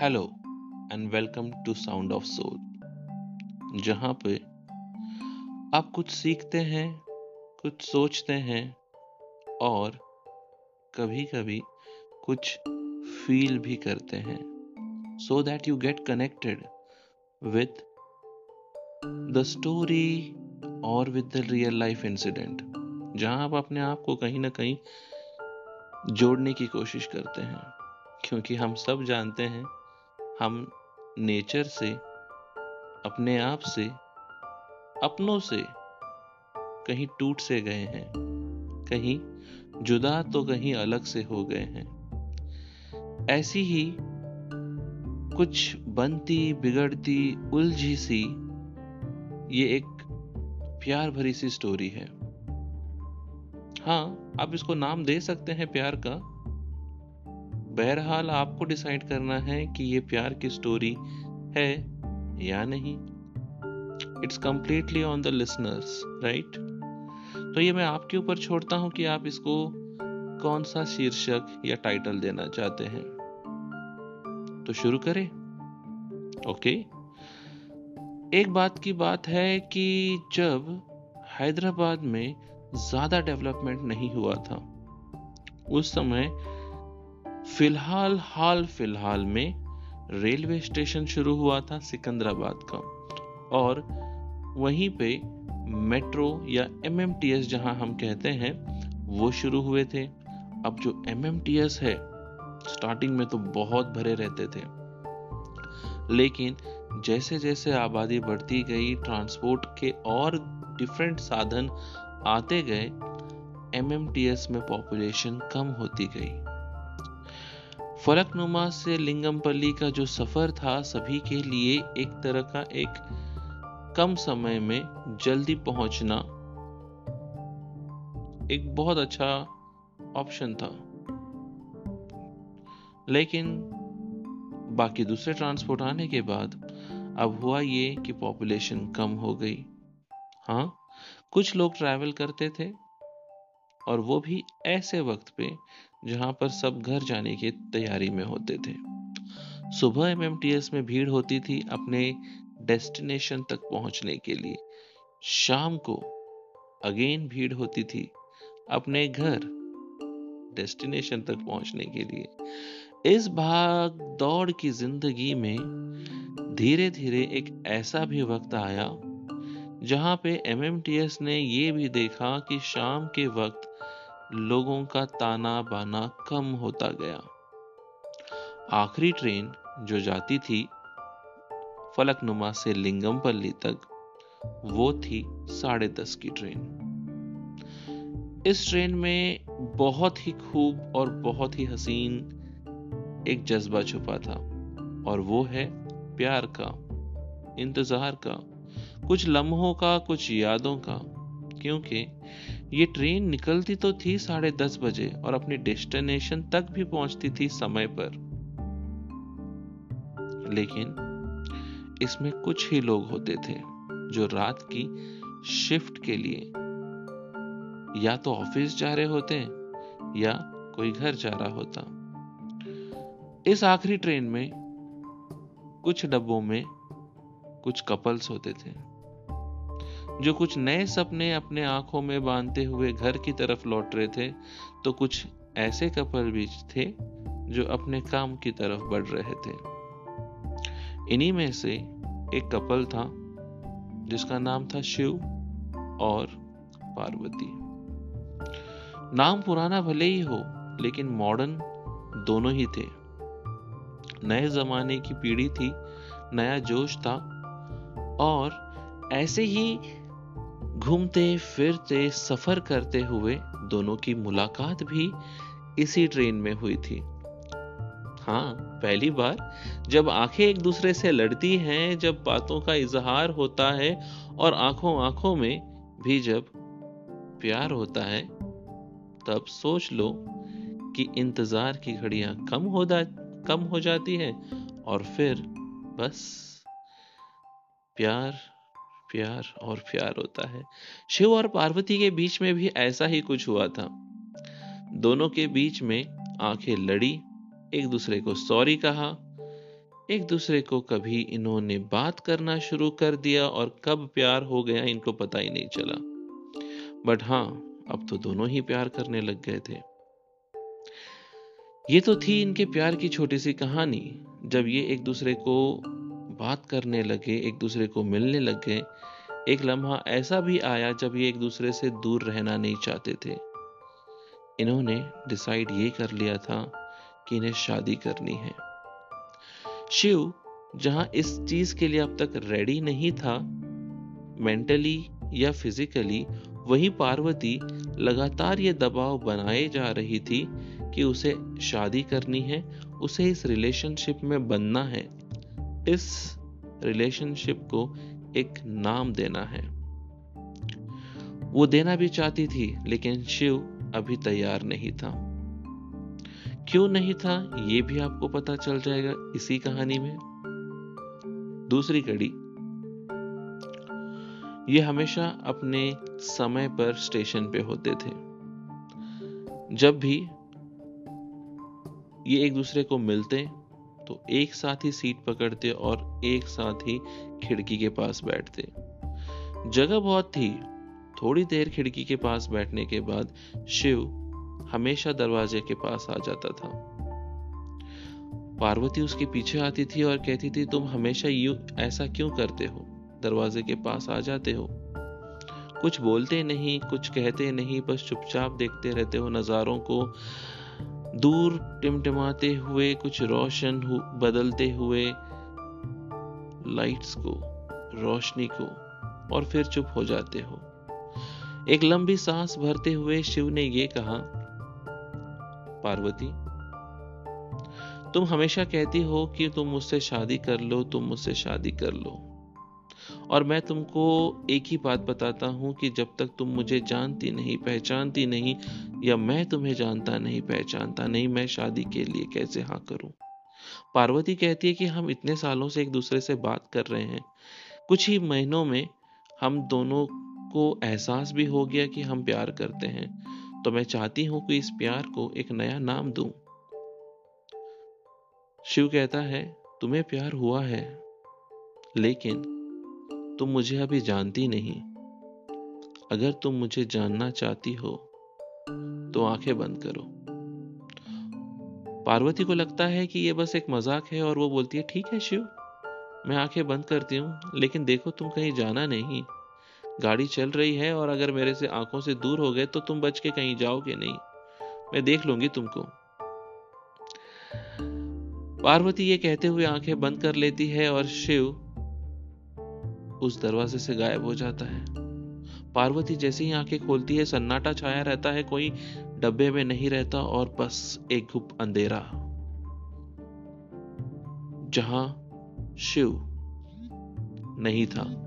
Hello and welcome to Sound of Soul, जहाँ पे आप कुछ सीखते हैं, कुछ सोचते हैं और कभी कभी कुछ फील भी करते हैं so that you get connected with the story और with the real life incident जहाँ आप अपने आप को कहीं ना कहीं जोड़ने की कोशिश करते हैं, क्योंकि हम सब जानते हैं हम नेचर से, अपने आप से, अपनों से कहीं टूट से गए हैं, कहीं जुदा तो कहीं अलग से हो गए हैं। ऐसी ही कुछ बनती, बिगड़ती, उलझी सी ये एक प्यार भरी सी स्टोरी है। हाँ आप इसको नाम दे सकते हैं प्यार का। बहरहाल आपको डिसाइड करना है कि ये प्यार की स्टोरी है या नहीं। It's completely on the listeners right तो ये मैं आपके ऊपर छोड़ता हूँ कि आप इसको कौन सा शीर्षक या टाइटल देना चाहते हैं। तो शुरू करें। ओके एक बात की बात है कि जब हैदराबाद में ज़्यादा डेवलपमेंट नहीं हुआ था, उस समय फ़िलहाल, हाल फ़िलहाल में रेलवे स्टेशन शुरू हुआ था सिकंदराबाद का। और वहीं पे मेट्रो या एमएमटीएस जहाँ हम कहते हैं, वो शुरू हुए थे। अब जो एमएमटीएस है स्टार्टिंग में तो बहुत भरे रहते थे। लेकिन जैसे जैसे आबादी बढ़ती गई ट्रांसपोर्ट के और डिफरेंट साधन आते गए एमएमटीएस में पॉपुलेशन कम होती गई। फलकनुमा से लिंगमपल्ली का जो सफ़र था सभी के लिए एक तरह का एक कम समय में जल्दी पहुँचना एक बहुत अच्छा ऑप्शन था। लेकिन बाकी दूसरे ट्रांसपोर्ट आने के बाद अब हुआ ये कि पॉपुलेशन कम हो गई। हाँ कुछ लोग ट्रैवल करते थे और वो भी ऐसे वक्त पे जहाँ पर सब घर जाने की तैयारी में होते थे। सुबह एमएमटीएस में भीड़ होती थी अपने डेस्टिनेशन तक पहुँचने के लिए। शाम को अगेन भीड़ होती थी अपने घर डेस्टिनेशन तक पहुँचने के लिए। इस भाग दौड़ की ज़िंदगी में धीरे धीरे एक ऐसा भी वक्त आया जहाँ पे एमएमटीएस ने ये भी देखा कि शाम के वक्त लोगों का ताना बाना कम होता गया। आखिरी ट्रेन जो जाती थी फलकनुमा से लिंगमपल्ली तक, वो थी साढ़े दस की ट्रेन। इस ट्रेन में बहुत ही खूब और बहुत ही हसीन एक जज्बा छुपा था, और वो है प्यार का, इंतज़ार का, कुछ लम्हों का, कुछ यादों का, क्योंकि ये ट्रेन निकलती तो थी साढ़े दस बजे और अपनी डेस्टिनेशन तक भी पहुँचती थी समय पर। लेकिन इसमें कुछ ही लोग होते थे जो रात की शिफ्ट के लिए या तो ऑफ़िस जा रहे होते या कोई घर जा रहा होता। इस आखिरी ट्रेन में कुछ डब्बों में कुछ कपल्स होते थे। जो कुछ नए सपने अपने आँखों में बांधते हुए घर की तरफ़ लौट रहे थे तो कुछ ऐसे कपल भी थे जो अपने काम की तरफ़ बढ़ रहे थे। इन्हीं में से एक कपल था, जिसका नाम था शिव और पार्वती। नाम पुराना भले ही हो, लेकिन मॉडर्न दोनों ही थे। नए जमाने की पीढ़ी थी, नया जोश था, और ऐसे ही घूमते, फिरते, सफ़र करते हुए दोनों की मुलाकात भी इसी ट्रेन में हुई थी। हाँ पहली बार जब आँखें एक दूसरे से लड़ती हैं, जब बातों का इजहार होता है और आँखों आँखों में भी जब प्यार होता है, तब सोच लो कि इंतज़ार की घड़ियाँ कम हो कम हो जाती है और फिर बस प्यार प्यार और प्यार होता है। शिव और पार्वती के बीच में भी ऐसा ही कुछ हुआ था। दोनों के बीच में आँखें लड़ी, एक दूसरे को सॉरी कहा, एक दूसरे को कभी इन्होंने बात करना शुरू कर दिया और कब प्यार हो गया इनको पता ही नहीं चला। बट हाँ अब तो दोनों ही प्यार करने लग गए थे। ये तो थी इनके प्यार की छोटी सी कहानी, जब ये एक दूसरे को बात करने लगे, एक दूसरे को मिलने लग। गए एक लम्हा ऐसा भी आया जब ये एक दूसरे से दूर रहना नहीं चाहते थे। इन्होंने डिसाइड ये कर लिया था कि इन्हें शादी करनी है। शिव, जहाँ इस चीज़ के लिए अब तक रेडी नहीं था मेंटली या फिजिकली वही पार्वती लगातार ये दबाव बनाए जा रही थी कि उसे शादी करनी है, उसे इस रिलेशनशिप में बनना है। इस रिलेशनशिप को एक नाम देना है। वो देना भी चाहती थी, लेकिन शिव अभी तैयार नहीं था। क्यों नहीं था, ये भी आपको पता चल जाएगा इसी कहानी में। दूसरी कड़ी, ये हमेशा अपने समय पर स्टेशन पे होते थे। जब भी ये एक दूसरे को मिलते तो एक साथ ही सीट पकड़ते और एक साथ ही खिड़की के पास बैठते। जगह बहुत थी। थोड़ी देर खिड़की के पास बैठने के बाद शिव हमेशा दरवाजे के पास आ जाता था। पार्वती उसके पीछे आती थी और कहती थी, तुम हमेशा यू ऐसा क्यों करते हो? दरवाजे के पास आ जाते हो। कुछ बोलते नहीं, कुछ कहते नहीं, बस चुपचाप देखते रहते हो नज़ारों को दूर टिमटिमाते हुए कुछ रोशन हु, बदलते हुए लाइट्स को रोशनी को और फिर चुप हो जाते हो। एक लंबी सांस भरते हुए शिव ने यह कहा पार्वती तुम हमेशा कहती हो कि तुम मुझसे शादी कर लो तुम मुझसे शादी कर लो। और मैं तुमको एक ही बात बताता हूँ कि जब तक तुम मुझे जानती नहीं, पहचानती नहीं, या मैं तुम्हें जानता नहीं, पहचानता नहीं, मैं शादी के लिए कैसे हाँ करूँ? पार्वती कहती है कि हम इतने सालों से एक दूसरे से बात कर रहे हैं। कुछ ही महीनों में हम दोनों को एहसास भी हो गया कि हम प्यार करते हैं। तो मैं चाहती हूँ कि इस प्यार को एक नया नाम दूँ। शिव कहता है, तुम्हें प्यार हुआ है, लेकिन तुम मुझे अभी जानती नहीं। अगर तुम मुझे जानना चाहती हो तो आँखें बंद करो। पार्वती को लगता है कि यह बस एक मज़ाक है और वो बोलती है, ठीक है शिव, मैं आँखें बंद करती हूँ, लेकिन देखो तुम कहीं जाना नहीं। गाड़ी चल रही है और अगर मेरे से आँखों से दूर हो गए तो तुम बच के कहीं जाओगे नहीं। मैं देख लूँगी तुमको। पार्वती ये कहते हुए आँखें बंद कर लेती है और शिव उस दरवाजे से गायब हो जाता है। पार्वती जैसे ही आँखें खोलती है, सन्नाटा छाया रहता है, कोई डब्बे में नहीं रहता और बस एक गुप अंधेरा। जहाँ शिव नहीं था।